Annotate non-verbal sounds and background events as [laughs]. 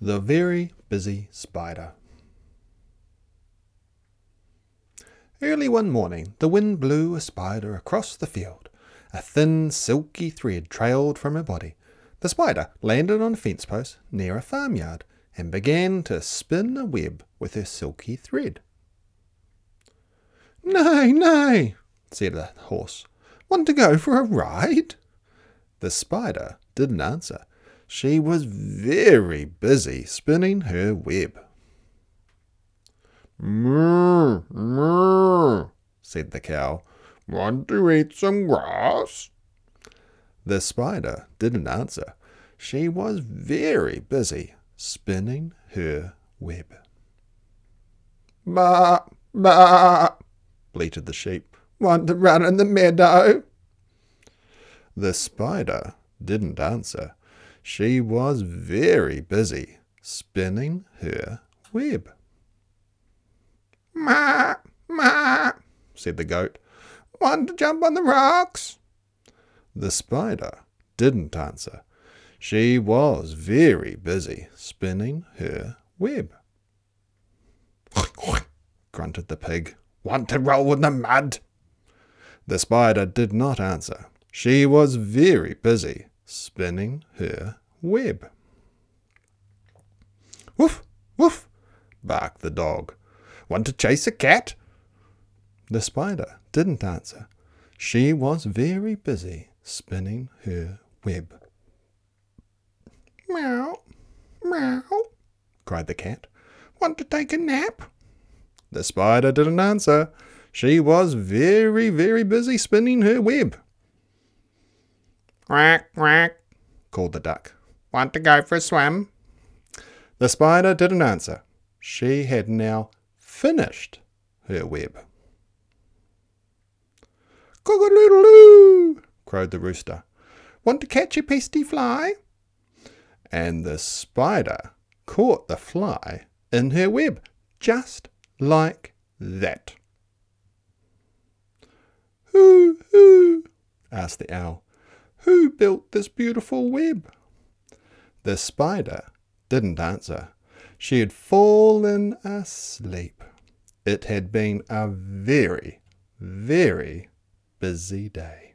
The Very Busy Spider. Early one morning, the wind blew a spider across the field. A thin, silky thread trailed from her body. The spider landed on a fence post near a farmyard and began to spin a web with her silky thread. Neigh, neigh, said the horse. Want to go for a ride? The spider didn't answer. She was very busy spinning her web. Moo, moo, said the cow. Want to eat some grass? The spider didn't answer. She was very busy spinning her web. Ba, ba, bleated the sheep. Want to run in the meadow? The spider didn't answer. She was very busy spinning her web. Ma, ma, said the goat. Want to jump on the rocks? The spider didn't answer. She was very busy spinning her web. [laughs] grunted the pig. Want to roll in the mud? The spider did not answer. She was very busy spinning her web. Woof, woof, barked the dog. Want to chase a cat? The spider didn't answer. She was very busy spinning her web. Meow, meow, cried the cat. Want to take a nap? The spider didn't answer. She was very, very busy spinning her web. Quack, quack, called the duck. Want to go for a swim? The spider didn't answer. She had now finished her web. Cock-a-doodle-doo, crowed the rooster. Want to catch a pesty fly? And the spider caught the fly in her web, just like that. Who, who? asked the owl. Who built this beautiful web? The spider didn't answer. She had fallen asleep. It had been a very, very busy day.